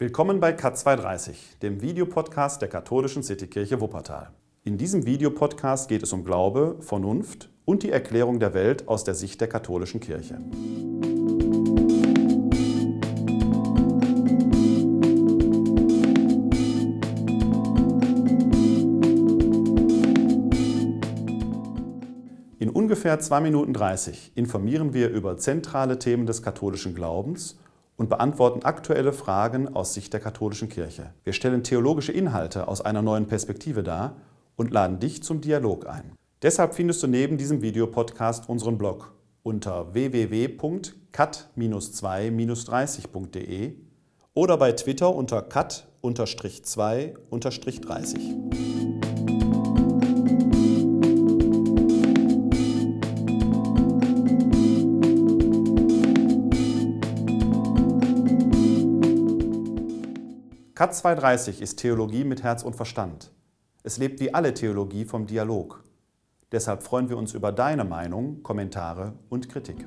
Willkommen bei Kat230, dem Videopodcast der katholischen Citykirche Wuppertal. In diesem Videopodcast geht es um Glaube, Vernunft und die Erklärung der Welt aus der Sicht der katholischen Kirche. In ungefähr 2 Minuten 30 informieren wir über zentrale Themen des katholischen Glaubens und beantworten aktuelle Fragen aus Sicht der katholischen Kirche. Wir stellen theologische Inhalte aus einer neuen Perspektive dar und laden dich zum Dialog ein. Deshalb findest du neben diesem Videopodcast unseren Blog unter www.cut-2-30.de oder bei Twitter unter cut-2-30. Cut 230 ist Theologie mit Herz und Verstand. Es lebt wie alle Theologie vom Dialog. Deshalb freuen wir uns über deine Meinung, Kommentare und Kritik.